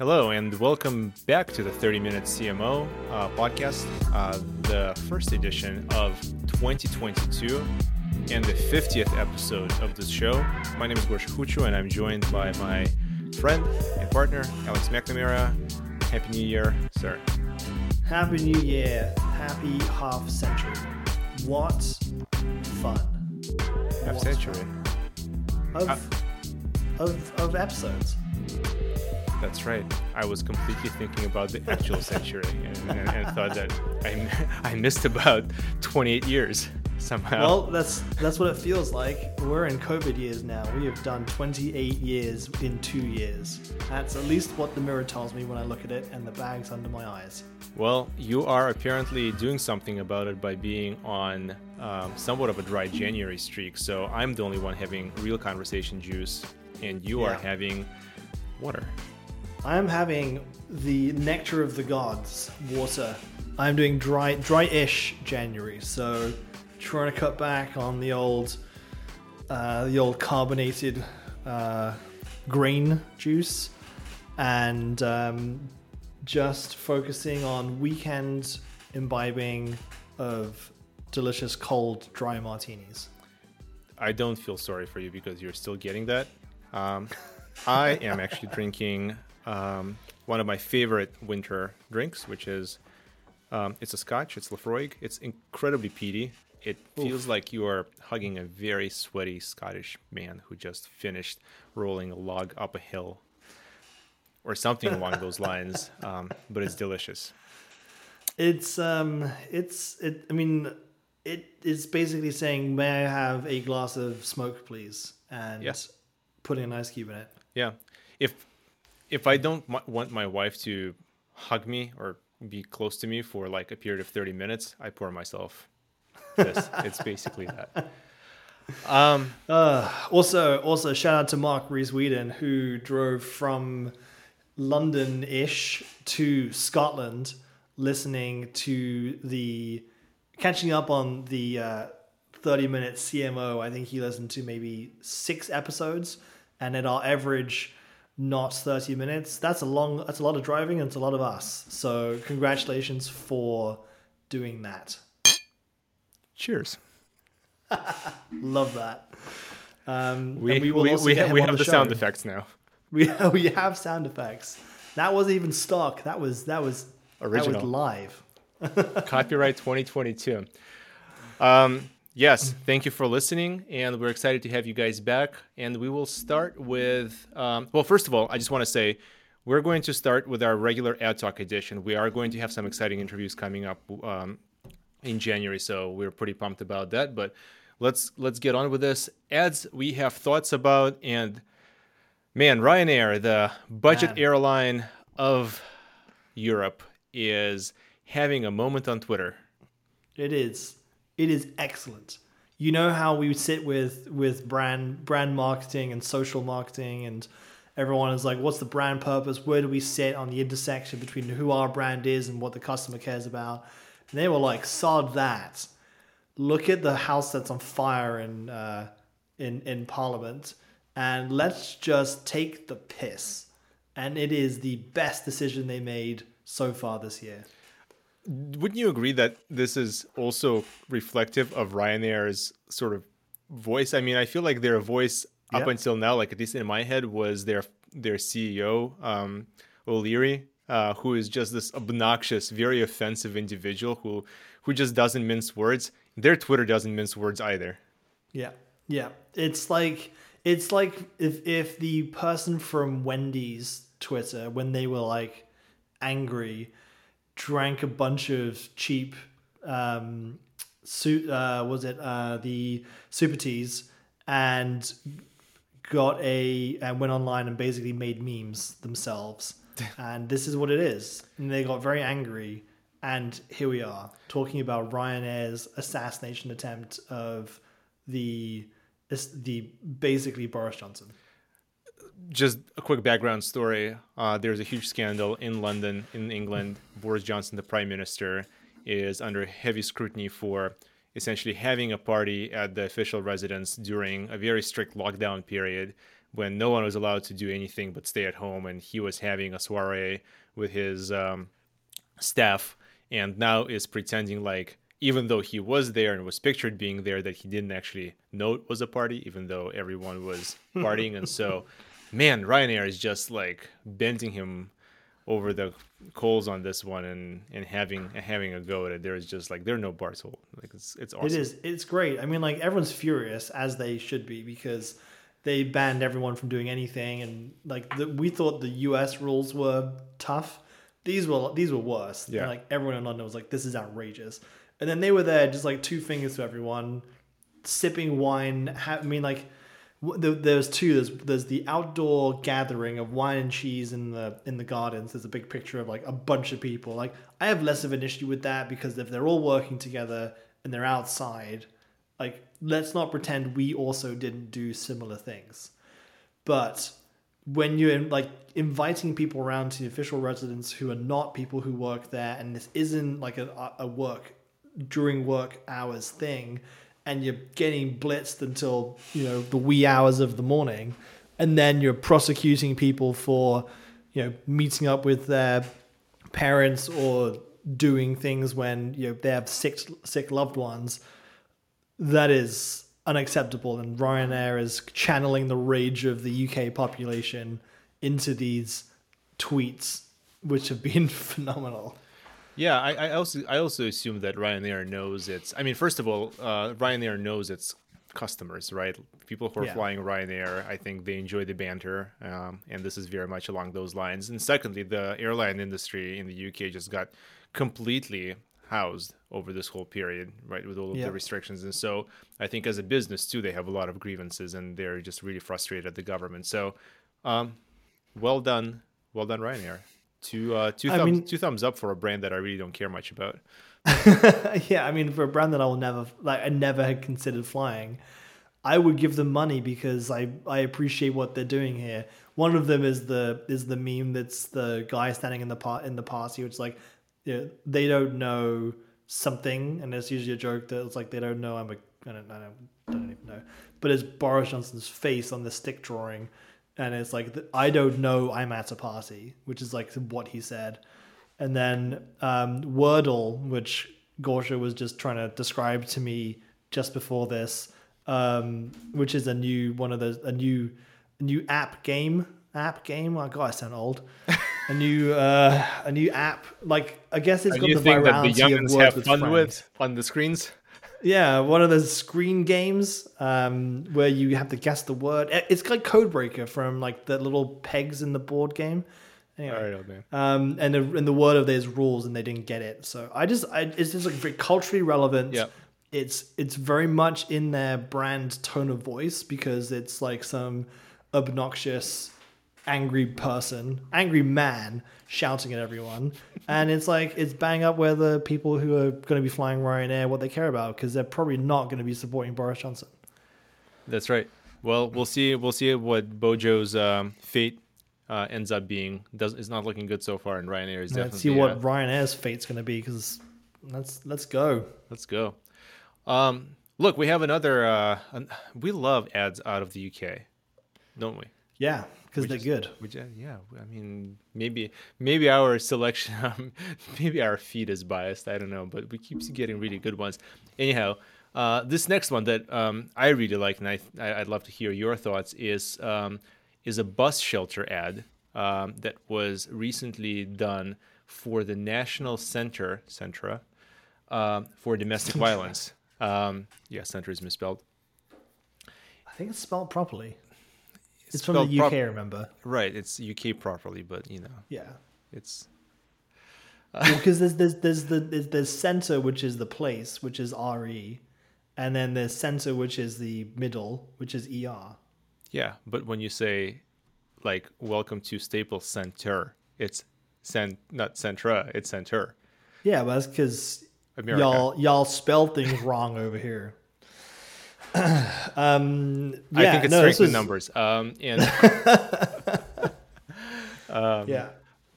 Hello, and welcome back to the 30 Minute CMO uh, podcast, uh, the first edition of 2022 and the 50th episode of this show. My name is Gosha Khuchua, and I'm joined by my friend and partner, Alex McNamara. Happy New Year, sir. Happy New Year. Happy half century. What fun. Half What century. fun. Of, Uh, of, of episodes. That's right. I was completely thinking about the actual century and, and, and thought that I, I missed about 28 years somehow. Well, that's that's what it feels like. We're in COVID years now. We have done 28 years in two years. That's at least what the mirror tells me when I look at it and the bags under my eyes. Well, you are apparently doing something about it by being on um, somewhat of a dry January streak. So I'm the only one having real conversation juice, and you are having water. I am having the nectar of the gods, water. I'm doing dry, dry-ish January, so trying to cut back on the old, uh, the old carbonated uh, grain juice, and um, just focusing on weekend imbibing of delicious cold dry martinis. I don't feel sorry for you because you're still getting that. Um, I am actually drinking um, one of my favorite winter drinks, which is um, it's a Scotch. It's Laphroaig. It's incredibly peaty. It feels like you are hugging a very sweaty Scottish man who just finished rolling a log up a hill, or something along those lines. Um, but it's delicious. It's um, it's it. I mean, it is basically saying, "May I have a glass of smoke, please?" and Yeah. putting an ice cube in it. Yeah. If if I don't m- want my wife to hug me or be close to me for like a period of 30 minutes, I pour myself this. it's basically that. Um, Uh, also, also shout out to Mark Rees Whedon who drove from London-ish to Scotland, listening to the catching up on the uh, thirty-minute CMO. I think he listened to maybe six episodes, and at our average, not thirty minutes. That's a long. That's a lot of driving, and it's a lot of us. So congratulations for doing that. cheers. Love that. Um, We and we, we, we, have the, sound effects now. We we have sound effects. That wasn't even stock. That was that was original. That was live. Copyright 2022. Um, yes, thank you for listening, and we're excited to have you guys back. And we will start with, um, well, first of all, I just want to say we're going to start with our regular Ad Talk edition. We are going to have some exciting interviews coming up um, in January, so we're pretty pumped about that. But let's let's get on with this. Ads we have thoughts about, and man, Ryanair, the budget Man. airline of Europe, is having a moment on Twitter. It is. It is excellent. You know how we sit with with brand brand marketing and social marketing and everyone is like, what's the brand purpose? Where do we sit on the intersection between who our brand is and what the customer cares about? And they were like, sod that. Look at the house that's on fire in uh, in in Parliament, and let's just take the piss. And it is the best decision they made so far this year. Wouldn't you agree that this is also reflective of Ryanair's sort of voice? I mean, I feel like their voice up Yeah. until now, like at least in my head, was their their CEO um, O'Leary, uh, who is just this obnoxious, very offensive individual who who just doesn't mince words. Their Twitter doesn't mince words either. Yeah, yeah. It's like it's like if if the person from Wendy's Twitter when they were like angry drank a bunch of cheap um suit uh was it uh the super teas and got a and went online and basically made memes themselves. And this is what it is. And they got very angry. And here we are talking about Ryanair's assassination attempt of the the basically Boris Johnson just a quick background story. Uh, there's a huge scandal in London, in England. Boris Johnson, the prime minister, is under heavy scrutiny for essentially having a party at the official residence during a very strict lockdown period when no one was allowed to do anything but stay at home, and he was having a soiree with his um, staff, and now is pretending like even though he was there and was pictured being there, that he didn't actually know it was a party, even though everyone was partying. and so, man, Ryanair is just like bending him over the coals on this one and and having having a go at it. There's just like there are no bars hold. Like it's it's awesome. It is. It's great. I mean, like everyone's furious as they should be because they banned everyone from doing anything, and like the, we thought the U.S. rules were tough. These were these were worse. Yeah. And, like everyone in London was like, "This is outrageous," and then they were there just like two fingers to everyone, sipping wine. Ha- I mean, like there- there's two. There's there's the outdoor gathering of wine and cheese in the in the gardens. There's a big picture of like a bunch of people. Like I have less of an issue with that because if they're all working together and they're outside, like let's not pretend we also didn't do similar things. But when you're like inviting people around to the official residence who are not people who work there, and this isn't like a, a work during work hours thing, and you're getting blitzed until you know the wee hours of the morning, and then you're prosecuting people for you know meeting up with their parents or doing things when you know they have sick sick loved ones. That is unacceptable. And Ryanair is channeling the rage of the UK population into these tweets which have been phenomenal. Yeah, I, I also I also assume that Ryanair knows its. I mean, first of all, uh, Ryanair knows its customers, right? People who are Yeah. flying Ryanair, I think they enjoy the banter, um, and this is very much along those lines. And secondly, the airline industry in the UK just got completely housed over this whole period, right, with all of Yeah. the restrictions. And so I think as a business too, they have a lot of grievances, and they're just really frustrated at the government. So, um, well done, well done, Ryanair. Two uh, two I thumbs mean- two thumbs up for a brand that I really don't care much about. yeah, I mean for a brand that I will never like I never had considered flying, I would give them money because I I appreciate what they're doing here. One of them is the is the meme that's the guy standing in the part in the party, which is like you know, they don't know something, and it's usually a joke that it's like they don't know I'm a I don't I don't, I don't even know, but it's Boris Johnson's face on the stick drawing, and it's like I don't know I'm at a party, which is like what he said and then um, Wordle, which Gosha was just trying to describe to me just before this, um, which is a new one of those a new new app game app game. Oh god, I sound old. a new uh, a new app like I guess it's And got the think that the virality of words have with fun friends. with on the screens? Yeah, one of those screen games um, where you have to guess the word. It's like Codebreaker from like the little pegs in the board game. Anyway, All right, um, and the, and the word of there's rules and they didn't get it. So I just I, it's just like very culturally relevant. Yeah. It's it's very much in their brand tone of voice because it's like some obnoxious, angry person, angry man shouting at everyone, and it's like it's bang up where the people who are going to be flying Ryanair what they care about because they're probably not going to be supporting Boris Johnson. That's right. Well, we'll see. We'll see what Bojo's um, fate uh, ends up being. Does it's not looking good so far, and Ryanair is definitely. Let's see what uh, Ryanair's fate's going to be because let's let's go. let's go. Um, look, we have another. Uh, an, we love ads out of the UK, don't we? Yeah, because they're just- good. We just, yeah. I mean, maybe maybe our selection, um, maybe our feed is biased. I don't know, but we keep getting really good ones. Anyhow, uh, this next one that um, I really like, and I, I I'd love to hear your thoughts is um, is a bus shelter ad um, that was recently done for the National Center Centra um for domestic violence. Um, yeah, center is misspelled. I think it's spelled properly. It's, from the UK, prop- remember? Right, it's UK properly, but you know, Yeah. it's Because there's there's there's the there's, there's center which is the place which is RE, and then there's center which is the middle which is ER. Yeah, but when you say like welcome to Staples Center, it's cent not Centra, it's Center. Yeah, but that's because y'all y'all spell things wrong over here. um, I think it's no, this strength was- numbers. Um, and Yeah,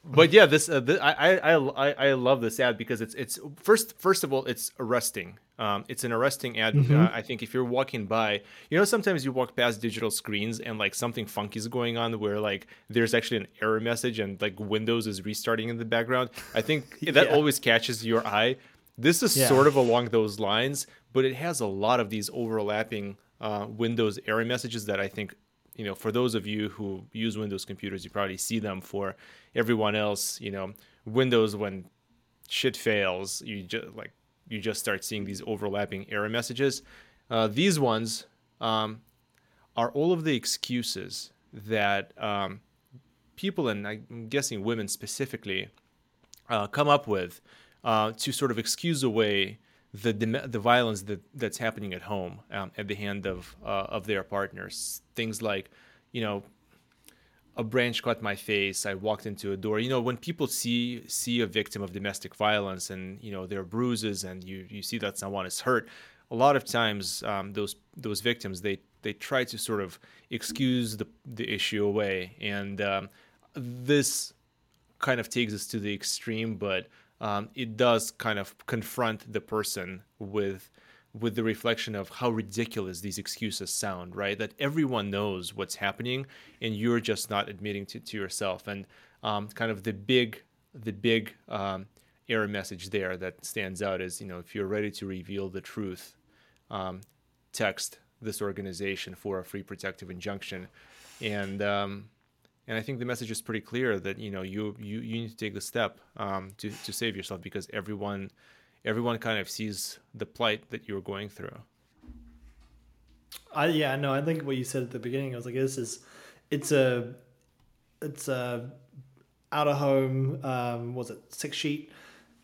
but yeah, this, uh, th I, I I I love this ad because it's it's first first of all it's arresting Um, it's an arresting ad. Uh, I think if you're walking by, you know, sometimes you walk past digital screens and like something funky is going on where like there's actually an error message and like Windows is restarting in the background. I think that Yeah. always catches your eye. This is Yeah. sort of along those lines, but it has a lot of these overlapping uh, Windows error messages that I think, you know, for those of you who use Windows computers, you probably see them. For everyone else, you know, Windows when shit fails, you just like you just start seeing these overlapping error messages. Uh, these ones um, are all of the excuses that um, people, and I'm guessing women specifically, uh, come up with uh, to sort of excuse away the the violence that that's happening at home um, at the hand of uh, of their partners. Things like, you know, a branch cut my face. I walked into a door. You know, when people see see a victim of domestic violence and you know there are bruises and you you see that someone is hurt, a lot of times um, those those victims they they try to sort of excuse the the issue away, and um, this kind of takes us to the extreme, but um, it does kind of confront the person with with the reflection of how ridiculous these excuses sound, right? That everyone knows what's happening, and you're just not admitting to, to yourself. And um, kind of the big the big um, error message there that stands out is, you know, if you're ready to reveal the truth, um, text this organization for a free protective injunction, and um, and I think the message is pretty clear that you know you you, you need to take the step um, to to save yourself because everyone everyone kind of sees the plight that you're going through. I yeah, no, I think what you said at the beginning, I was like, this is, it's a, it's a, out of home, um, was it six sheet,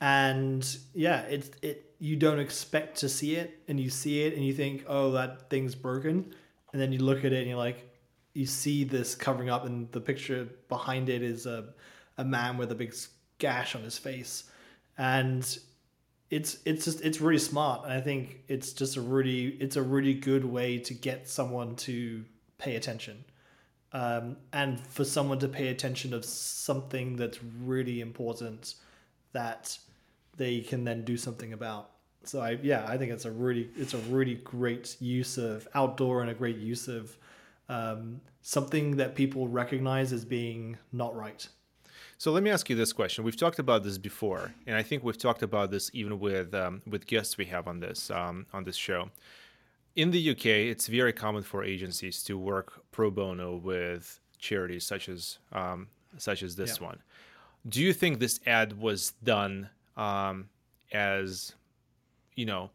and yeah, it's it. You don't expect to see it, and you see it, and you think, oh, that thing's broken, and then you look at it, and you're like, you see this covering up, and the picture behind it is a, a man with a big gash on his face, and it's it's just it's really smart. And i think it's just a really it's a really good way to get someone to pay attention. Um, and for someone to pay attention of something that's really important that they can then do something about. So i yeah i think it's a really it's a really great use of outdoor and a great use of um, something that people recognize as being not right So let me ask you this question. We've talked about this before, and I think we've talked about this even with um, with guests we have on this um, on this show. In the UK, it's very common for agencies to work pro bono with charities such as um, such as this Yeah. one. Do you think this ad was done um, as you know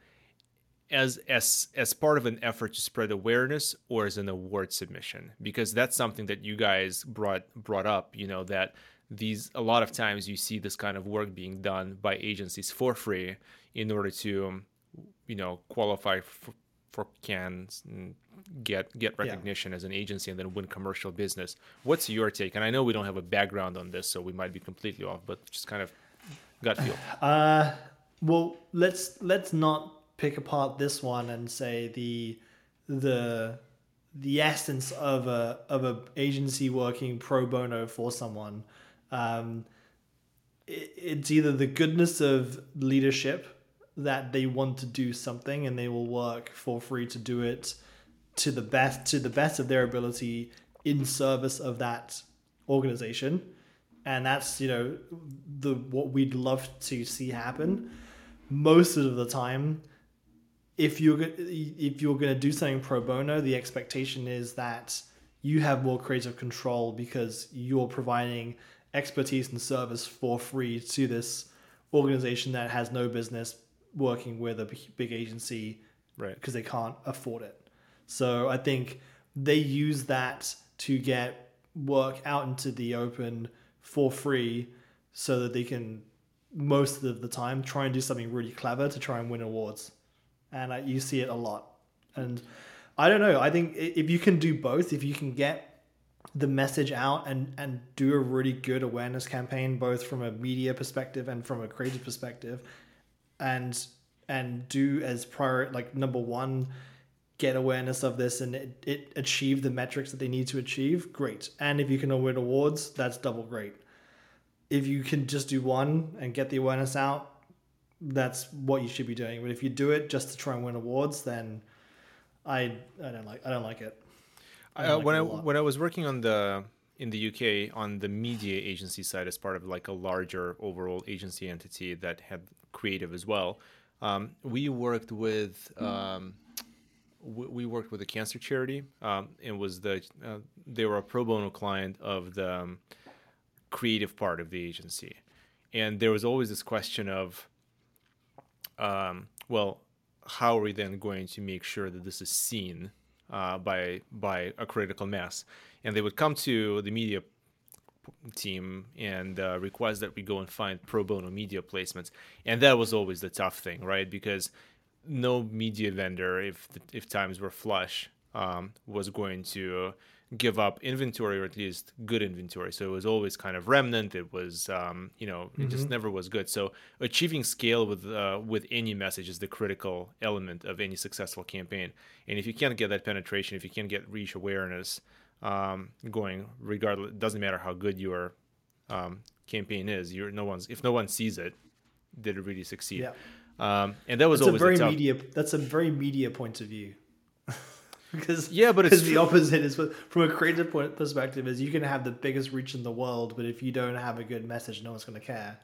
as as as part of an effort to spread awareness or as an award submission? Because that's something that you guys brought brought up you know that these a lot of times you see this kind of work being done by agencies for free in order to you know qualify for, for cans get get recognition as an agency and then win commercial business. What's your take? And i know we don't have a background on this so we might be completely off but just kind of gut feel. Uh, well, let's let's not pick apart this one and say the the the essence of a of a agency working pro bono for someone. Um, it, it's either the goodness of leadership that they want to do something and they will work for free to do it to the best to the best of their ability in service of that organization and that's you know the what we'd love to see happen most of the time if you're if you're going to do something pro bono the expectation is that you have more creative control because you're providing expertise and service for free to this organization that has no business working with a big- big agency right because they can't afford it. So I think they use that to get work out into the open for free so that they can most of the time try and do something really clever to try and win awards. And uh, you see it a lot. And I don't know, I think if you can do both, if you can get the message out and and do a really good awareness campaign both from a media perspective and from a creative perspective and and do as prior like number one get awareness of this and it, it achieve the metrics that they need to achieve great and if you can win awards that's double great if you can just do one and get the awareness out that's what you should be doing. But if you do it just to try and win awards, then I I don't like I don't like it. I uh, like when it I when I was working on the in the UK on the media agency side as part of like a larger overall agency entity that had creative as well, um, we worked with. Um, we worked with a cancer charity. Um, and was the uh, they were a pro bono client of the um, creative part of the agency, and there was always this question of, um, well, how are we then going to make sure that this is seen uh, by by a critical mass? And they would come to the media team and uh, request that we go and find pro bono media placements, and that was always the tough thing, right? Because no media vendor, if if times were flush, um, was going to give up inventory or at least good inventory. So it was always kind of remnant. It was, um, you know, it mm-hmm. just never was good. So achieving scale with uh, with any message is the critical element of any successful campaign. And if you can't get that penetration, if you can't get reach awareness um, going, regardless, it doesn't matter how good your um, campaign is. You're no one's if no one sees it, did it really succeed? Yeah. Um, and that was that's always a very media. That's a very media point of view. because yeah, but it's the opposite is from a creative point perspective is you can have the biggest reach in the world, but if you don't have a good message, no one's going to care.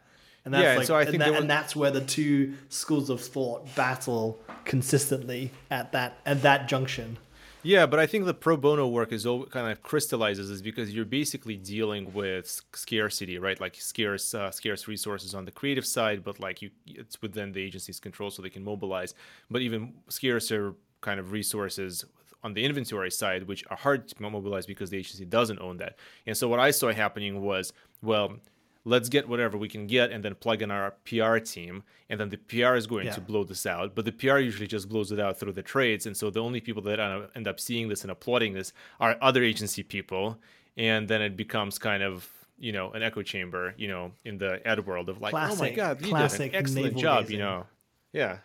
And that's yeah, like, so I think and, that, was... and that's where the two schools of thought battle consistently at that at that junction. Yeah, but I think the pro bono work is all kind of crystallizes is because you're basically dealing with scarcity, right? Like scarce uh, scarce resources on the creative side, but like you, it's within the agency's control, so they can mobilize. But even scarcer kind of resources on the inventory side, which are hard to mobilize because the agency doesn't own that. And so what I saw happening was, well, let's get whatever we can get and then plug in our PR team. And then the PR is going yeah. to blow this out. But the PR usually just blows it out through the trades. And so the only people that end up seeing this and applauding this are other agency people. And then it becomes kind of you know an echo chamber you know in the ad world of like classic, oh my god you did an excellent job you know yeah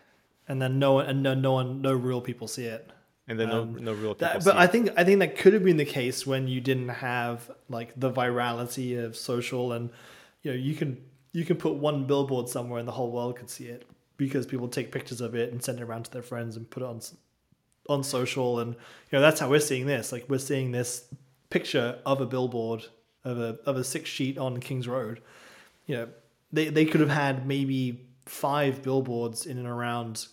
and then no one and no, no one no real people see it and then um, no, no real. That, but I think I think that could have been the case when you didn't have like the virality of social, and you know you can you can put one billboard somewhere and the whole world could see it because people take pictures of it and send it around to their friends and put it on on social, and you know that's how we're seeing this. Like we're seeing this picture of a billboard of a of a six sheet on Kings Road. You know they they could have had maybe five billboards in and around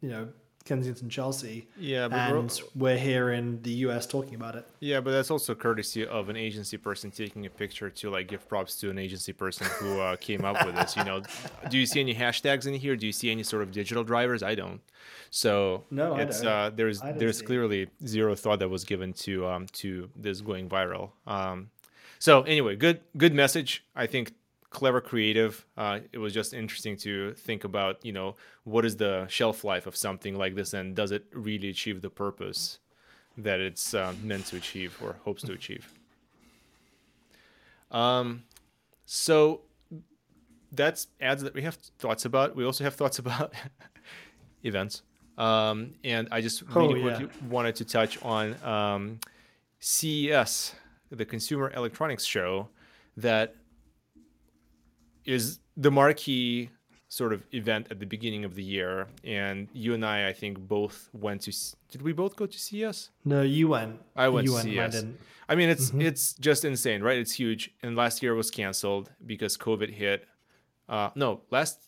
you know Kensington, Chelsea. Yeah, but and we're, we're here in the US talking about it. Yeah, but that's also courtesy of an agency person taking a picture to like give props to an agency person who uh, came up with this. You know, do you see any hashtags in here? Do you see any sort of digital drivers? I don't. So no, it's uh, there's there's clearly zero thought that was given to um, to this going viral. Um, so anyway, good good message. I think clever creative. Uh, it was just interesting to think about you know what is the shelf life of something like this and does it really achieve the purpose that it's uh, meant to achieve or hopes to achieve? Um, so that's ads that we have thoughts about. We also have thoughts about events. Um, and i just really oh, yeah. wanted to touch on um, ces the consumer electronics show that is the marquee sort of event at the beginning of the year and you and i i think both went to did we both go to ces no you went. I went you to went, I, I mean it's mm-hmm. it's just insane right? It's huge and last year was canceled because covid hit. Uh no last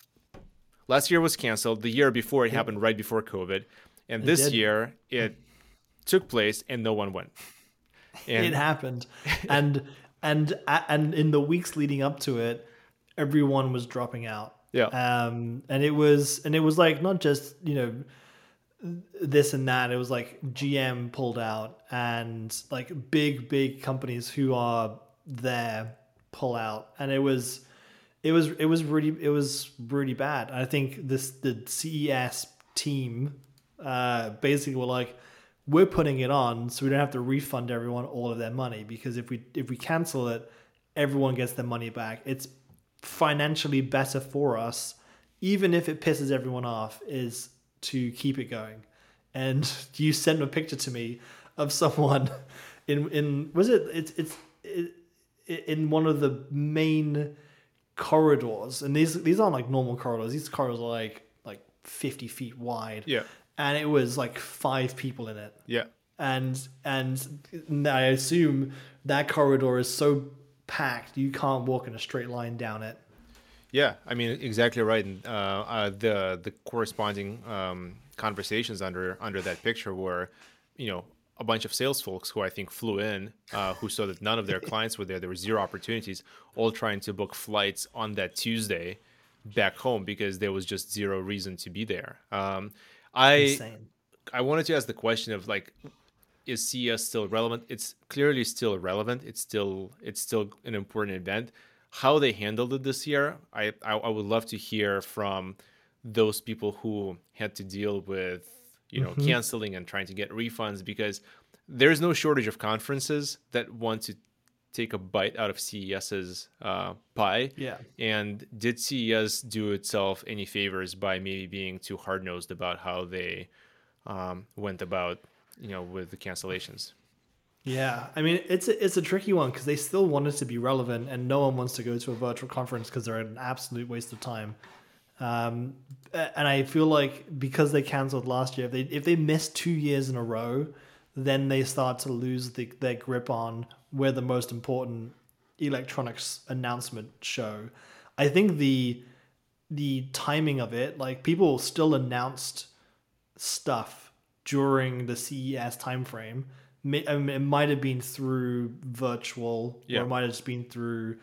last year was canceled the year before it happened right before covid and it this did. year it took place and no one went. And it happened. And and and in the weeks leading up to it everyone was dropping out. Yeah. Um, and it was and it was like not just you know this and that. It was like GM pulled out and like big big companies who are there pull out, and it was it was it was really it was really bad. I think this the CES team uh, basically were like we're putting it on so we don't have to refund everyone all of their money because if we if we cancel it everyone gets their money back it's financially better for us, even if it pisses everyone off, is to keep it going. And you sent a picture to me of someone in in was it it's it's it, in one of the main corridors, and these these aren't like normal corridors. These corridors are like like fifty feet wide. Yeah. and it was like five people in it, Yeah. and and I assume that corridor is so packed you can't walk in a straight line down it. Yeah, I mean exactly right. And uh, uh, the the corresponding um, conversations under under that picture were, you know, a bunch of sales folks who I think flew in, uh, who saw that none of their clients were there. There were zero opportunities, all trying to book flights on that Tuesday back home because there was just zero reason to be there. Um, I Insane. I wanted to ask the question of like, is CES still relevant? It's clearly still relevant. It's still it's still an important event. How they handled it this year, I I, I would love to hear from those people who had to deal with you know canceling and trying to get refunds because there's no shortage of conferences that want to take a bite out of CES's uh, pie. Yeah. And did CES do itself any favors by maybe being too hard nosed about how they um, went about, you know, with the cancellations? Yeah, I mean it's a, it's a tricky one because they still want it to be relevant, and no one wants to go to a virtual conference because they're an absolute waste of time. Um, and I feel like because they cancelled last year, if they if they miss two years in a row, then they start to lose the, their grip on where the most important electronics announcement show. I think the the timing of it, like people still announced stuff during the CES timeframe. I mean, It might have been through virtual, Yeah. or it might have just been through.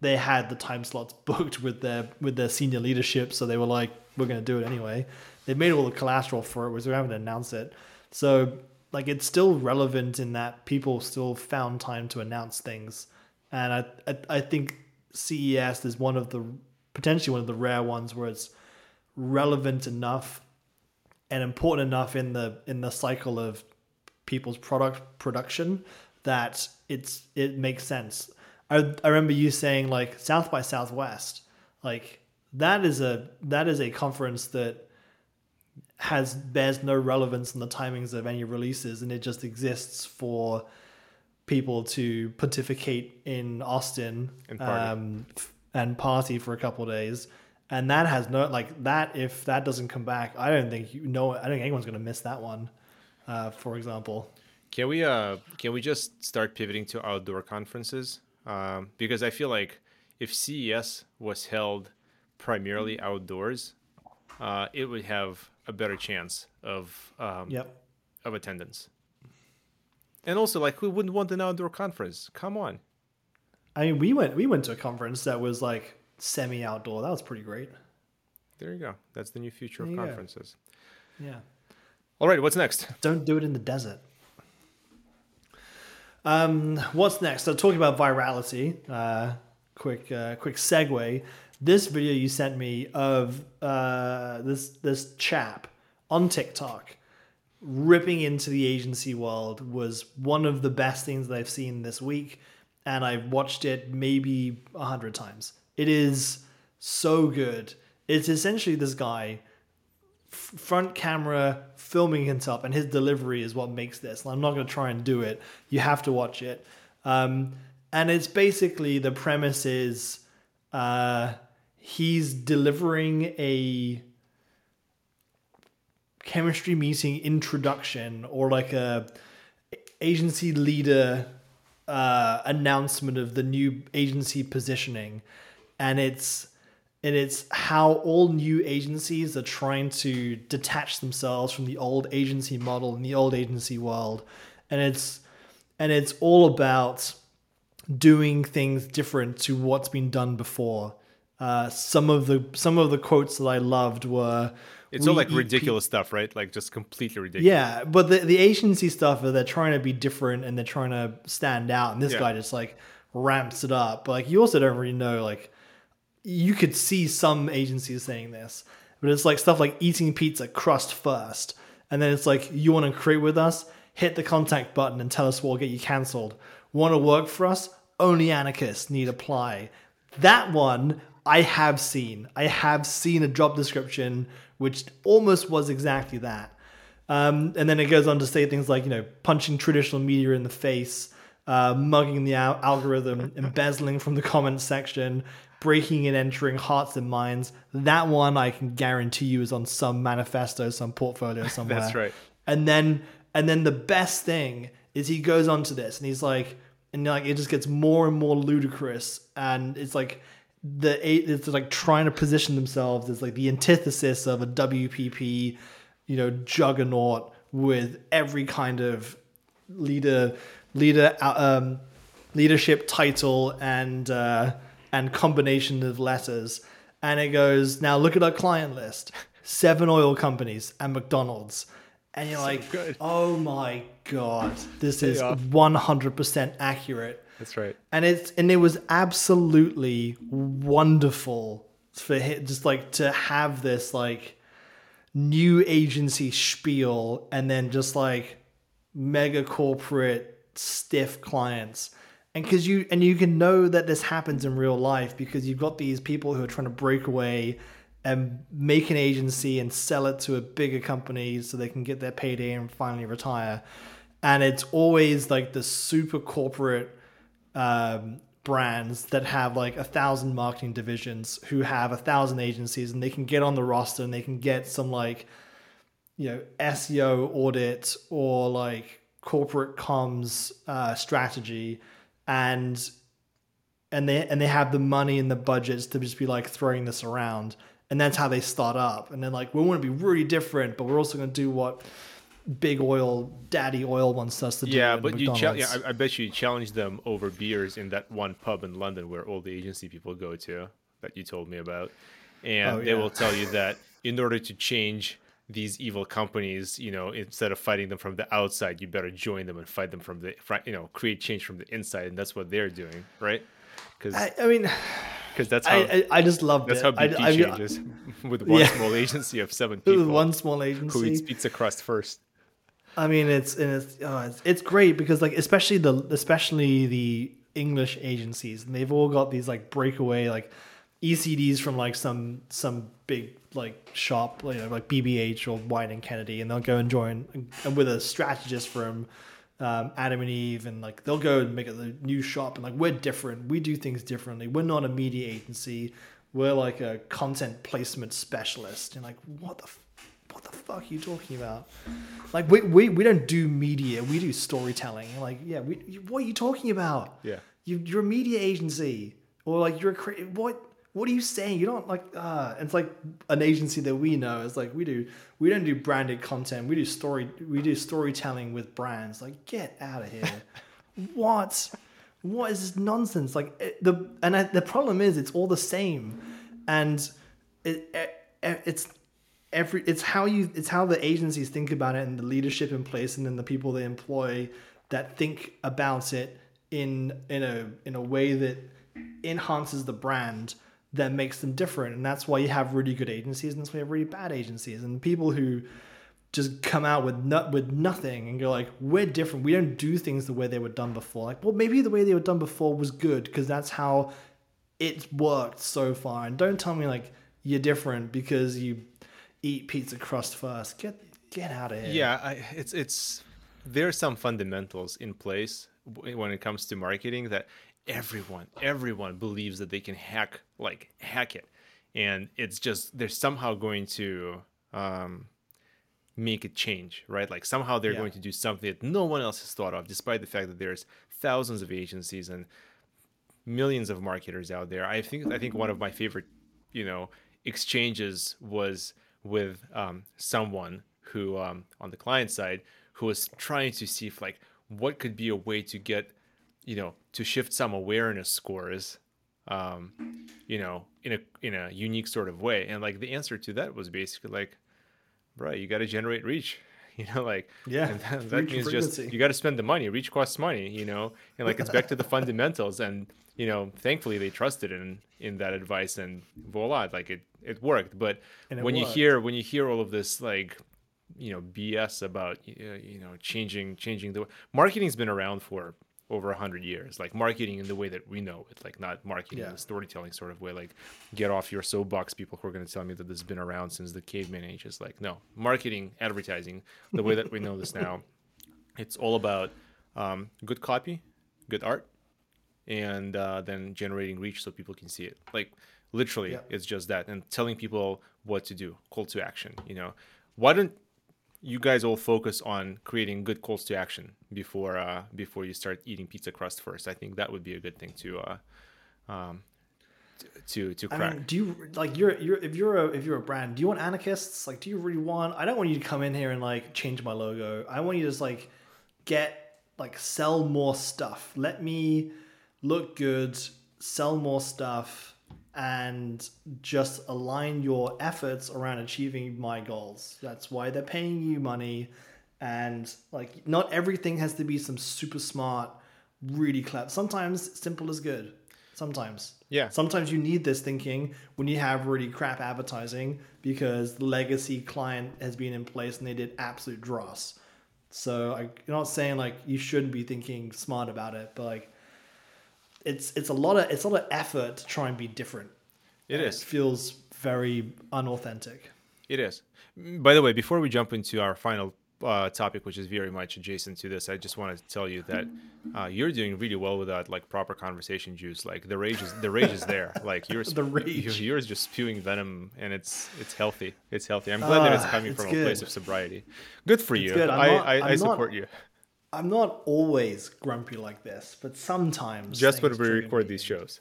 They had the time slots booked with their with their senior leadership, so they were like, "We're going to do it anyway." They made all the collateral for it, was we haven't announced it. So, like, it's still relevant in that people still found time to announce things, and I I, I think CES is one of the potentially one of the rare ones where it's relevant enough and important enough in the in the cycle of people's product production that it's it makes sense. I I remember you saying like South by Southwest, like that is a that is a conference that has bears no relevance in the timings of any releases and it just exists for people to pontificate in Austin And party. um, and party for a couple of days. And that has no like that. If that doesn't come back, I don't think you know. I don't think anyone's going to miss that one. Uh, for example, Can we uh can we just start pivoting to outdoor conferences? Um, because I feel like if CES was held primarily outdoors, uh, it would have a better chance of um, yep. of attendance. And also, like, who wouldn't want an outdoor conference? Come on. I mean, we went we went to a conference that was like semi outdoor. That was pretty great. There you go. That's the new future There of you go. conferences. Yeah. All right, what's next? Don't do it in the desert. Um, what's next? So talking about virality. Uh, quick, uh, quick segue. This video you sent me of uh, this this chap on TikTok ripping into the agency world was one of the best things that I've seen this week, and I've watched it maybe a hundred times. It is so good. It's essentially this guy front camera filming himself, and his delivery is what makes this. I'm not going to try and do it. You have to watch it. Um, and it's basically the premise is uh, he's delivering a chemistry meeting introduction or like a agency leader uh, announcement of the new agency positioning, and it's and it's how all new agencies are trying to detach themselves from the old agency model and the old agency world, and it's and it's all about doing things different to what's been done before. Uh, some of the some of the quotes that I loved were It's all like eat pe- ridiculous stuff, right? Like just completely ridiculous. yeah, but the the agency stuff they're trying to be different and they're trying to stand out, and this Yeah. guy just like ramps it up. But like you also don't really know like you could see some agencies saying this, but it's like stuff like eating pizza crust first, and then it's like you want to create with us, hit the contact button and tell us what will get you cancelled. Want to work for us? Only anarchists need apply. That one I have seen. I have seen a job description which almost was exactly that. Um, and then it goes on to say things like, you know, punching traditional media in the face, uh, mugging the al- algorithm, embezzling from the comments section, breaking and entering hearts and minds. That one I can guarantee you is on some manifesto, some portfolio somewhere. That's right. And then and then the best thing is he goes on to this and he's like and like it just gets more and more ludicrous and it's like the it's like trying to position themselves as like the antithesis of a WPP, you know, juggernaut with every kind of leader leader uh, um, leadership title and uh, and combination of letters. And it goes now. Look at our client list: seven oil companies and McDonald's. And you're like, good. oh my god, this is 100% accurate That's right. and it's and it was absolutely wonderful for him just like to have this like new agency spiel and then just like mega corporate stiff clients and because you and you can know that this happens in real life because you've got these people who are trying to break away and make an agency and sell it to a bigger company so they can get their payday and finally retire. And it's always like the super corporate um, brands that have like a thousand marketing divisions who have a thousand agencies and they can get on the roster and they can get some like you know SEO audit or like corporate comms uh, strategy and and they and they have the money and the budgets to just be like throwing this around. And that's how they start up. And then like we want to be really different but we're also going to do what big oil daddy oil wants us to do Yeah, but you chal- yeah, I, I bet you challenge them over beers in that one pub in London where all the agency people go to that you told me about, and Oh, they will tell you that in order to change these evil companies, you know, instead of fighting them from the outside, you better join them and fight them from the, you know, create change from the inside, and that's what they're doing, right? Because I, I mean because that's how I, I, just love that's it. how BP I, I, changes with one Yeah. small agency of seven people one small agency who eats pizza crust first. I mean, it's and it's, oh, it's it's great because like especially the especially the English agencies, and they've all got these like breakaway like ECDs from like some some big like shop you know, like BBH or Wieden and Kennedy, and they'll go and join and with a strategist from um, Adam and Eve, and like they'll go and make a the new shop, and like we're different, we do things differently. We're not a media agency, we're like a content placement specialist. And like, what the. F- what the fuck are you talking about? Like we, we, we don't do media, we do storytelling. Like, yeah, we, what are you talking about? Yeah. You, you're a media agency, or like you're a cre- what? What are you saying? You don't like. Uh, it's like an agency that we know. It's like we do. We don't do branded content. We do story. We do storytelling with brands. Like, get out of here. what? What is this nonsense? Like it, the and I, the problem is it's all the same, and it, it it's every it's how you it's how the agencies think about it and the leadership in place and then the people they employ that think about it in in a in a way that enhances the brand that makes them different. And that's why you have really good agencies and that's why you have really bad agencies. And people who just come out with no, with nothing and go like we're different. We don't do things the way they were done before. Like well maybe the way they were done before was good because that's how it's worked so far. And don't tell me like you're different because you eat pizza crust first. Get get out of here. Yeah, I, it's it's there are some fundamentals in place when it comes to marketing that everyone everyone believes that they can hack like hack it, and it's just they're somehow going to um, make it change, right? Like somehow they're Yeah. going to do something that no one else has thought of, despite the fact that there's thousands of agencies and millions of marketers out there. I think I think one of my favorite, you know, exchanges was with um, someone who um, on the client side who was trying to see if like what could be a way to get, you know, to shift some awareness scores, um, you know, in a in a unique sort of way. And like the answer to that was basically like, bro, you got to generate reach. You know, like Yeah, and that, that means just you got to spend the money. Reach costs money, you know, and like it's back to the fundamentals. And you know, thankfully they trusted in in that advice, and voila, like it it worked. But it when you hear when you hear all of this like you know BS about uh, you know changing changing the marketing's been around for over a hundred years. Like marketing in the way that we know it, like not marketing in the storytelling sort of way. Like get off your soapbox, people who are going to tell me that this has been around since the caveman age ages. Like no, marketing, advertising, the way that we know this now, it's all about um, good copy, good art, and uh, then generating reach so people can see it. Like literally, Yeah. it's just that, and telling people what to do, call to action. You know, why don't you guys all focus on creating good calls to action before uh, before you start eating pizza crust first? I think that would be a good thing to uh, um, to to I crack. mean, do you like you're you're if you're a if you're a brand, do you want anarchists? Like, do you really want? I don't want you to come in here and like change my logo. I want you to just like get like sell more stuff. Let me look good, sell more stuff, and just align your efforts around achieving my goals. That's why they're paying you money, and like not everything has to be some super smart, really clever. Sometimes simple is good. Sometimes. Yeah. Sometimes you need this thinking when you have really crap advertising because the legacy client has been in place and they did absolute dross. So I'm not saying like you shouldn't be thinking smart about it, but like it's it's a lot of it's a lot of effort to try and be different. It And is. It feels very unauthentic. It is. Mm, By the way, before we jump into our final uh, topic, which is very much adjacent to this, I just want to tell you that uh, you're doing really well without like proper conversation juice. Like the rage is the rage is there. Like you're The rage. You're, just spewing venom, and it's it's healthy. It's healthy. I'm glad that it's Ah, coming it's from a place of sobriety. Good for you. good. I not- I, I I'm not- support you. I'm not always grumpy like this, but sometimes Just when we record me. these shows.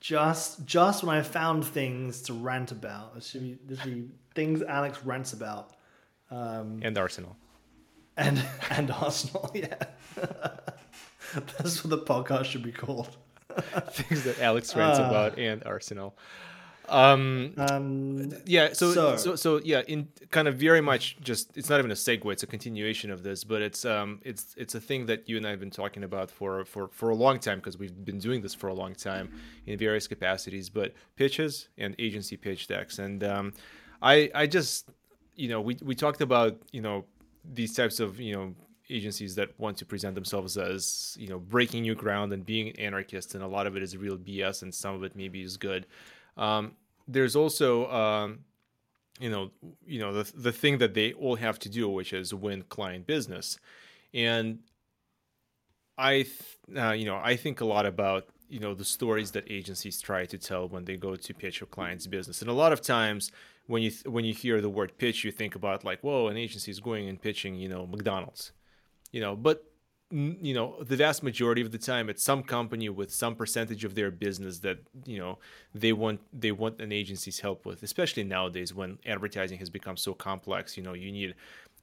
just just when I found things to rant about. There should be, should be things Alex rants about. Um, And Arsenal. and and Arsenal, yeah. That's what the podcast should be called. Things that Alex rants Ah. about and Arsenal. Um, Um, yeah so, so So- so yeah in kind of very much just it's not even a segue it's a continuation of this but it's um it's it's a thing that you and i have been talking about for for for a long time because we've been doing this for a long time in various capacities but pitches and agency pitch decks. And um i i just you know we we talked about you know these types of you know agencies that want to present themselves as you know breaking new ground and being an anarchist and a lot of it is real bs and some of it maybe is good um, there's also um, you know you know the, the thing that they all have to do which is win client business. And i th- uh, you know i think a lot about you know the stories that agencies try to tell when they go to pitch a client's business. And a lot of times when you th- when you hear the word pitch you think about like whoa an agency is going and pitching you know mcdonald's you know but you know the vast majority of the time it's some company with some percentage of their business that you know they want they want an agency's help with especially nowadays when advertising has become so complex you know you need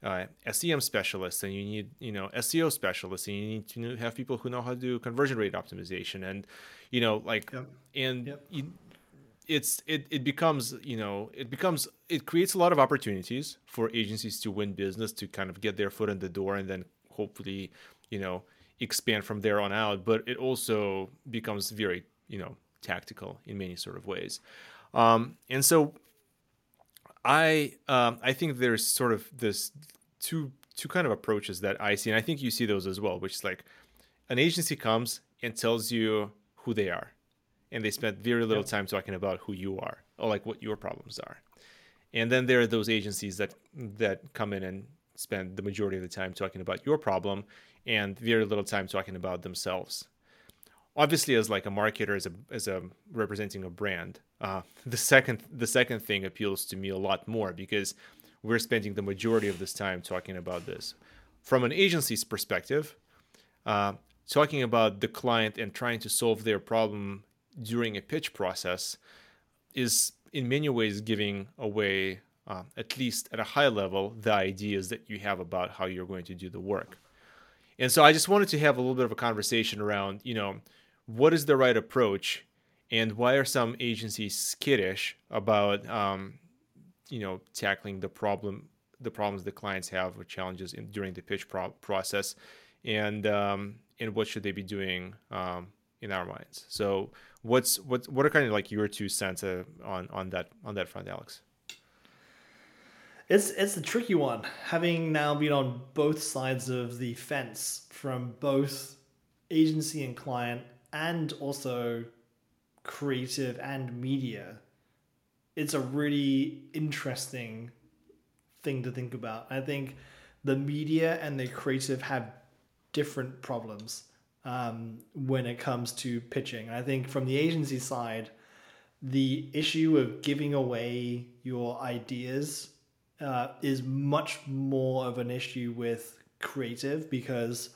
uh, SEM specialists and you need you know SEO specialists and you need to have people who know how to do conversion rate optimization and you know like Yep. and Yep. you, it's it, it becomes you know it becomes it creates a lot of opportunities for agencies to win business to kind of get their foot in the door and then hopefully you know expand from there on out but it also becomes very you know tactical in many sort of ways. Um, and so i um, i think there's sort of this two two kind of approaches that i see and i think you see those as well which is like an agency comes and tells you who they are and they spend very little time talking about who you are or like what your problems are. And then there are those agencies that that come in and spend the majority of the time talking about your problem and very little time talking about themselves. Obviously as like a marketer as a as a representing a brand uh, the second the second thing appeals to me a lot more because we're spending the majority of this time talking about this. From an agency's perspective uh, talking about the client and trying to solve their problem during a pitch process is in many ways giving away uh, at least at a high level the ideas that you have about how you're going to do the work and so I just wanted to have a little bit of a conversation around, you know, what is the right approach and why are some agencies skittish about, um, you know, tackling the problem, the problems the clients have or challenges in, during the pitch pro- process and, um, and what should they be doing, um, in our minds. So what's, what, what are kind of like your two cents uh, on, on that, on that front, Alex? It's it's a tricky one, having now been on both sides of the fence from both agency and client, and also creative and media. It's a really interesting thing to think about. I think the media and the creative have different problems. um, when it comes to pitching. I think from the agency side, the issue of giving away your ideas uh, is much more of an issue with creative because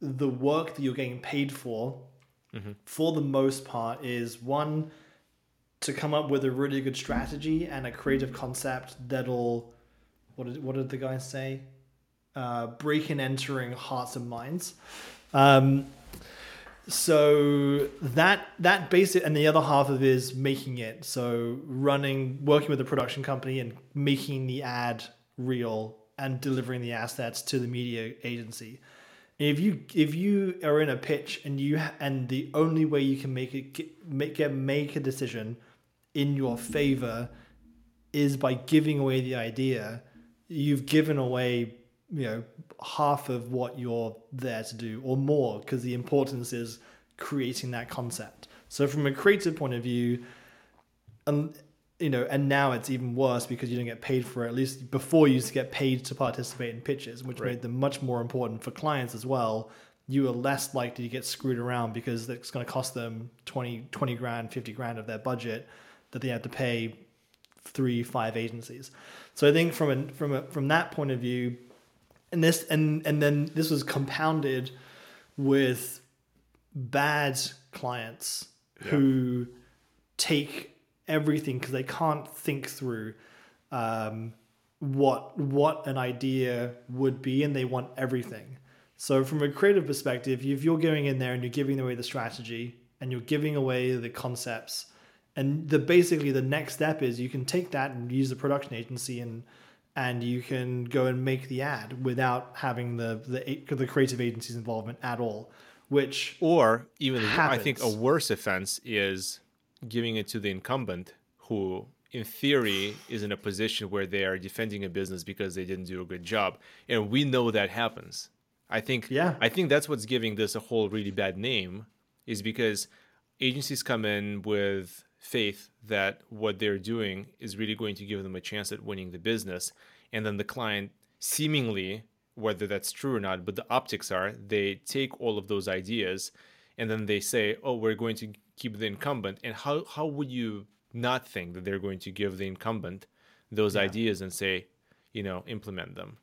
the work that you're getting paid for, for the most part, is one to come up with a really good strategy and a creative concept that'll what did what did the guy say? Uh, break and entering hearts and minds. Um, so that that basic and the other half of it is making it. So running working with a production company and making the ad real and delivering the assets to the media agency. If you if you are in a pitch and you and the only way you can make it make get make a decision in your favor is by giving away the idea you've given away you know half of what you're there to do or more because the importance is creating that concept. So from a creative point of view and you know and now it's even worse because you don't get paid for it. At least before you used to get paid to participate in pitches which Right. made them much more important for clients as well. You are less likely to get screwed around because it's going to cost them 20 20 grand 50 grand of their budget that they have to pay three five agencies. So i think from a from a from that point of view and this and and then this was compounded with bad clients who take everything because they can't think through um, what what an idea would be and they want everything. So from a creative perspective if you're going in there and you're giving away the strategy and you're giving away the concepts and the basically the next step is you can take that and use the production agency and and you can go and make the ad without having the the, the creative agency's involvement at all which Or even, I think a worse offense is giving it to the incumbent who, in theory, is in a position where they are defending a business because they didn't do a good job. And we know that happens. I think Yeah. I think that's what's giving this a whole really bad name is because agencies come in with faith that what they're doing is really going to give them a chance at winning the business. And then the client seemingly whether that's true or not but the optics are they take all of those ideas and then they say oh we're going to keep the incumbent. And how how would you not think that they're going to give the incumbent those ideas and say you know implement them?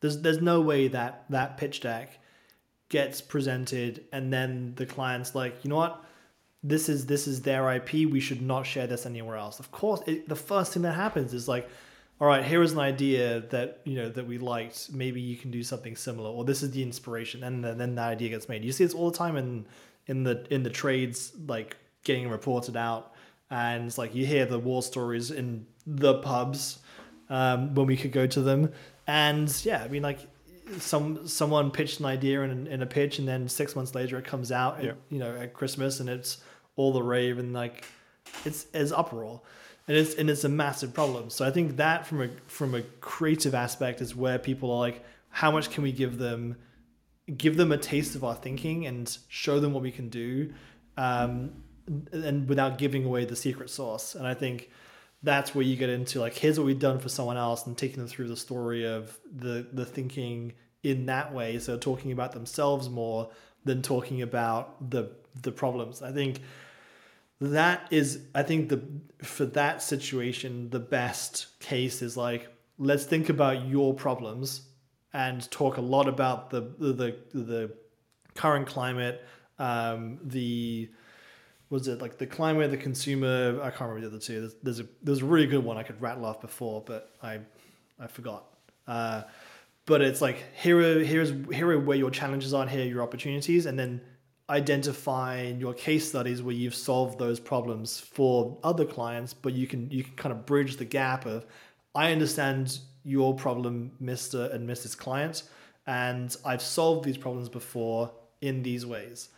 There's there's no way that that pitch deck gets presented and then the client's like you know what this is this is their ip we should not share this anywhere else. Of course it, the first thing that happens is like all right here is an idea that you know that we liked. Maybe you can do something similar or this is the inspiration. And then, then that idea gets made. You see this all the time in in the in the trades like getting reported out. And it's like you hear the war stories in the pubs um, when we could go to them. And yeah i mean like some someone pitched an idea in, in a pitch and then six months later it comes out at, Yeah. you know at christmas and it's all the rave and like it's it's uproar. And it's and it's a massive problem. So i think that from a from a creative aspect is where people are like how much can we give them give them a taste of our thinking and show them what we can do um, and without giving away the secret sauce. And i think that's where you get into like here's what we've done for someone else and taking them through the story of the the thinking in that way. So talking about themselves more than talking about the the problems. I think that is i think the for that situation the best case is like let's think about your problems and talk a lot about the the the, current climate um the was it like the climate the consumer i can't remember the other two. There's, there's a there's a really good one i could rattle off before but i i forgot. Uh but it's like here are here's here are where your challenges are here are your opportunities and then identify in your case studies where you've solved those problems for other clients but you can you can kind of bridge the gap of i understand your problem mr and mrs client and i've solved these problems before in these ways.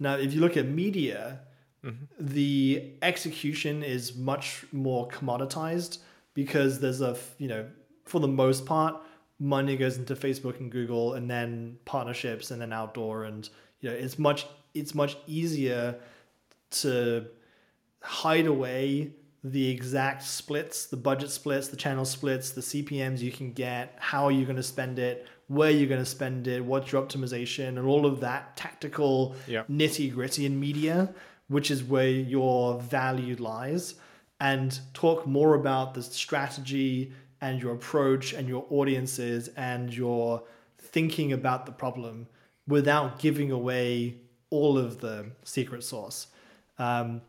Now if you look at media mm-hmm. the execution is much more commoditized because there's a, you know for the most part money goes into facebook and google and then partnerships and then outdoor and you know it's much it's much easier to hide away the exact splits the budget splits the channel splits the cpms you can get how you're you going to spend it where you're going to spend it, what's your optimization, and all of that tactical Yeah. nitty gritty in media, which is where your value lies, and talk more about the strategy and your approach and your audiences and your thinking about the problem without giving away all of the secret sauce. Um,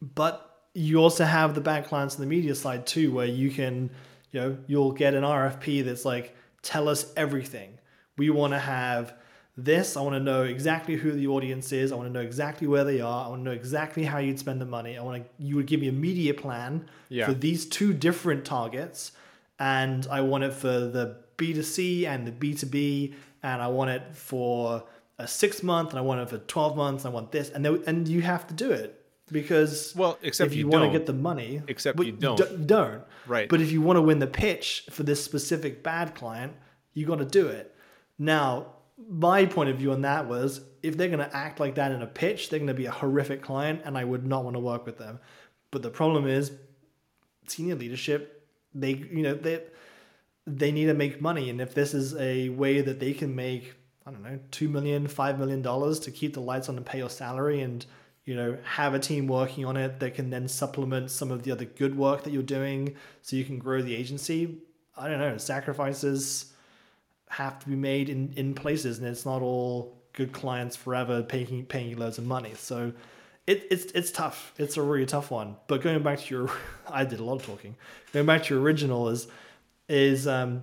but you also have the bad clients on the media side too, where you can, you know, you'll get an RFP that's like, tell us everything. We want to have this. I want to know exactly who the audience is. I want to know exactly where they are. I want to know exactly how you'd spend the money. I want to, you would give me a media plan Yeah. for these two different targets. And I want it for the B2C and the B2B. And I want it for a six month and I want it for 12 months. I want this. And, they, and you have to do it because Well, except if you you, want to get the money, Except but you don't. d- don't. Right. But if you want to win the pitch for this specific bad client, you got to do it. Now, my point of view on that was if they're going to act like that in a pitch, they're going to be a horrific client, and I would not want to work with them. But the problem is, senior leadership, they you know they they need to make money, and if this is a way that they can make I don't know two million, five million dollars to keep the lights on and pay your salary, and you know have a team working on it that can then supplement some of the other good work that you're doing, so you can grow the agency. I don't know sacrifices have to be made in, in places and it's not all good clients forever paying paying you loads of money. So it, it's it's tough. It's a really tough one. But going back to your I did a lot of talking. Going back to your original is is um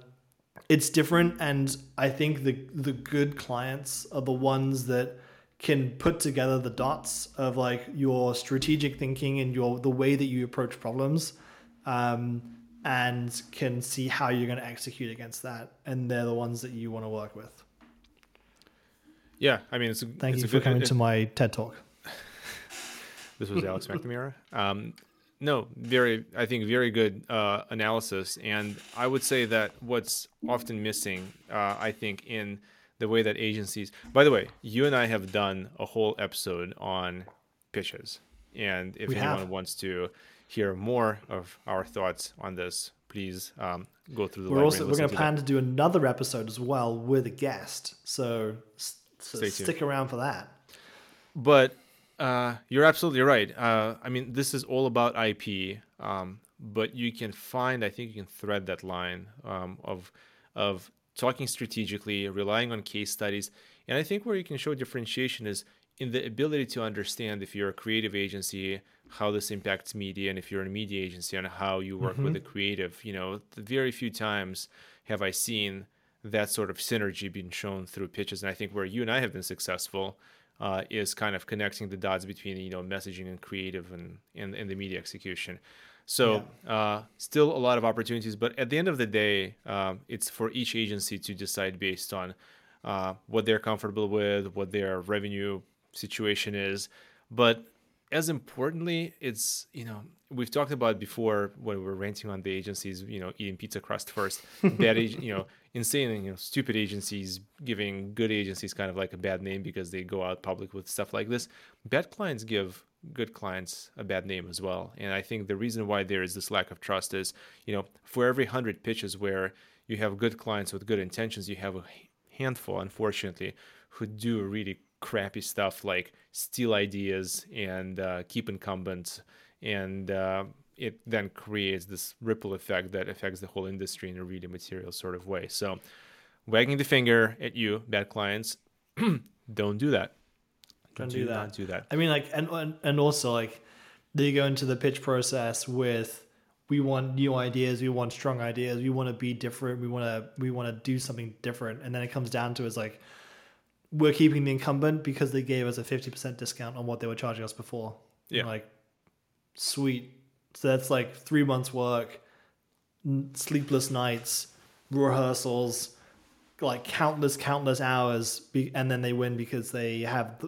it's different and I think the the good clients are the ones that can put together the dots of like your strategic thinking and your the way that you approach problems um, and can see how you're going to execute against that and they're the ones that you want to work with Yeah, I mean, it's a, thank it's you a for good, coming it- to my ted talk This was Alex McNamara. Um, no, very, I think, very good uh, analysis. And I would say that what's often missing, uh, I think, in the way that agencies. By the way, you and I have done a whole episode on pitches, and if We anyone have. wants to hear more of our thoughts on this, please um, go through the. we're also we're going to plan to do another episode as well with a guest so, so tuned. stick around for that but uh, you're absolutely right. Uh, I mean, this is all about IP, um, but you can find, I think, you can thread that line um, of of talking strategically, relying on case studies, and I think where you can show differentiation is in the ability to understand if you're a creative agency how this impacts media and if you're a media agency on how you work with the creative. You know very few times have i seen that sort of synergy being shown through pitches. And i think where you and i have been successful uh, is kind of connecting the dots between you know messaging and creative and and, and the media execution. So uh, still a lot of opportunities but at the end of the day um, it's for each agency to decide based on uh, what they're comfortable with what their revenue situation is. But as importantly it's you know we've talked about before when we were ranting on the agencies you know eating pizza crust first. Bad you know insane you know stupid agencies giving good agencies kind of like a bad name because they go out public with stuff like this. Bad clients give good clients a bad name as well. And i think the reason why there is this lack of trust is you know for every 100 pitches where you have good clients with good intentions you have a handful unfortunately who do really crappy stuff like steal ideas and uh, keep incumbents. And uh, it then creates this ripple effect that affects the whole industry in a really material sort of way. So wagging the finger at you bad clients don't do that. Don't do that. not do that. I mean, like, and and- and also like, they go into the pitch process with, we want new ideas, we want strong ideas, we want to be different, we want to we want to do something different, and then it comes down to is like, we're keeping the incumbent because they gave us a fifty percent discount on what they were charging us before. Yeah. like, sweet. So that's like three months work, n- sleepless nights, rehearsals, like countless countless hours, be- and then they win because they have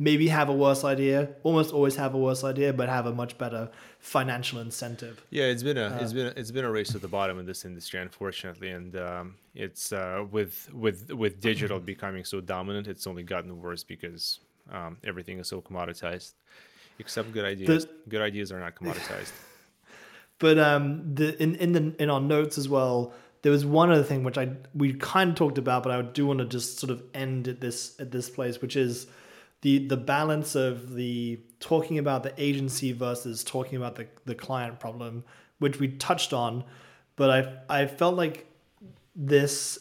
maybe have a worse idea, almost always have a worse idea, but have a much better financial incentive. Yeah, it's been a it's been a, it's been a race to the bottom in this industry, unfortunately, and um, it's uh, with with with digital becoming so dominant, it's only gotten worse because um, everything is so commoditized. Except good ideas. good ideas are not commoditized. But um, the in in the in our notes as well, there was one other thing which I we kind of talked about, but I do want to just sort of end at this at this place, which is the the balance of the talking about the agency versus talking about the the client problem, which we touched on, but I I felt like this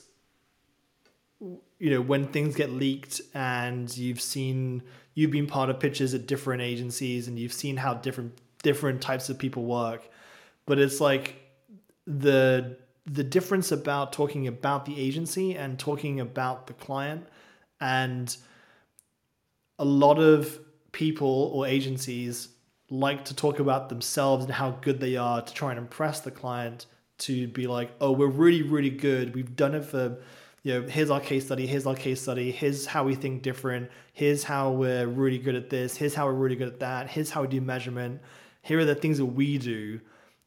you know when things get leaked and you've seen you've been part of pitches at different agencies and you've seen how different different types of people work but it's like the the difference about talking about the agency and talking about the client and a lot of people or agencies like to talk about themselves and how good they are to try and impress the client to be like oh we're really really good. We've done it for you know here's our case study here's our case study here's how we think different here's how we're really good at this here's how we're really good at that here's how we do measurement here are the things that we do.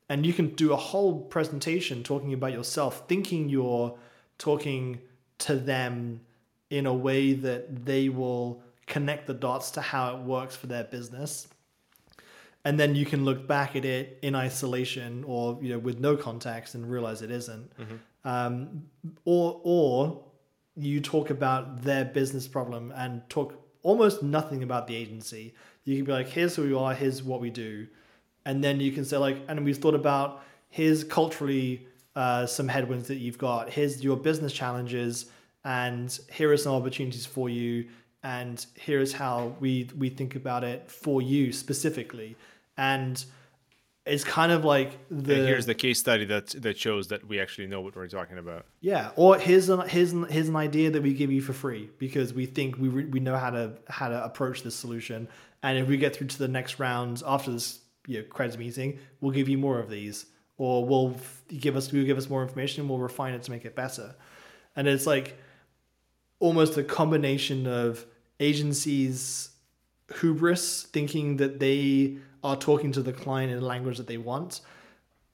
And you can do a whole presentation talking about yourself thinking you're talking to them in a way that they will connect the dots to how it works for their business and then you can look back at it in isolation or you know with no context and realize it isn't. Um, or or you talk about their business problem and talk almost nothing about the agency. You can be like, here's who we are, here's what we do, and then you can say like, and we've thought about here's culturally uh, some headwinds that you've got. Here's your business challenges, and here are some opportunities for you. And here's how we we think about it for you specifically. And it's kind of like the and here's the case study that that shows that we actually know what we're talking about. yeah, or here's an here's an, here's an idea that we give you for free because we think we re- we know how to how to approach this solution, and if we get through to the next round after this you know, creds meeting, we'll give you more of these, or we'll give us we'll give us more information, and we'll refine it to make it better, and it's like almost a combination of agencies hubris thinking that they are talking to the client in a language that they want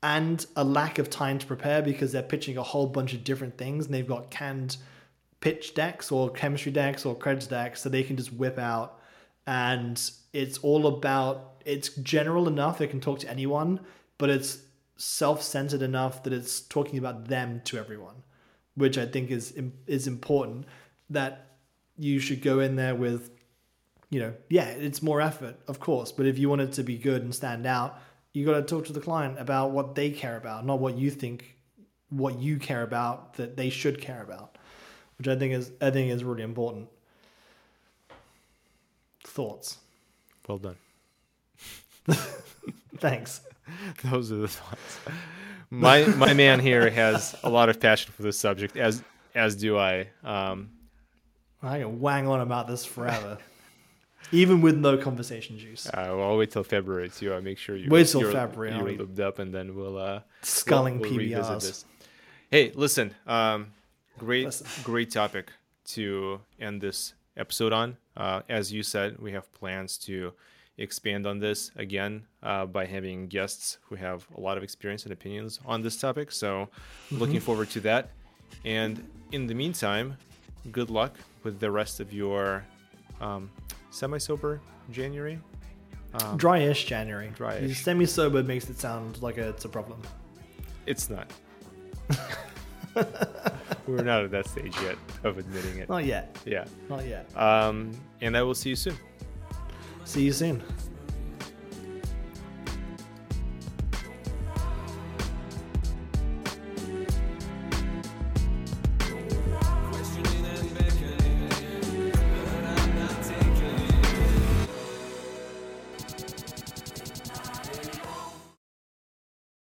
and a lack of time to prepare because they're pitching a whole bunch of different things and they've got canned pitch decks or chemistry decks or creds decks that they can just whip out. And it's all about it's general enough they can talk to anyone but it's self-centered enough that it's talking about them to everyone which i think is is important that you should go in there with you know yeah it's more effort of course but if you want it to be good and stand out you got to talk to the client about what they care about not what you think what you care about that they should care about which i think is i think is really important thoughts Well done. thanks Those are the thoughts. My my man here has a lot of passion for this subject, as as do I. Um, i can wang on about this forever even with no conversation juice uh, well, I'll wait till February to uh, make sure you Wait till February, You're looped up, and then we'll uh, sculling we'll, we'll pbrs this. Hey, listen, um, great Listen. great topic to end this episode on. Uh, as you said, we have plans to expand on this again uh, by having guests who have a lot of experience and opinions on this topic. So, looking forward to that. And in the meantime, good luck with the rest of your um, semi-sober January. Um, dryish january Dryish. semi-sober makes it sound like a, it's a problem It's not. We're not at that stage yet of admitting it. not yet Yeah. not yet Um, and I will see you soon. see you soon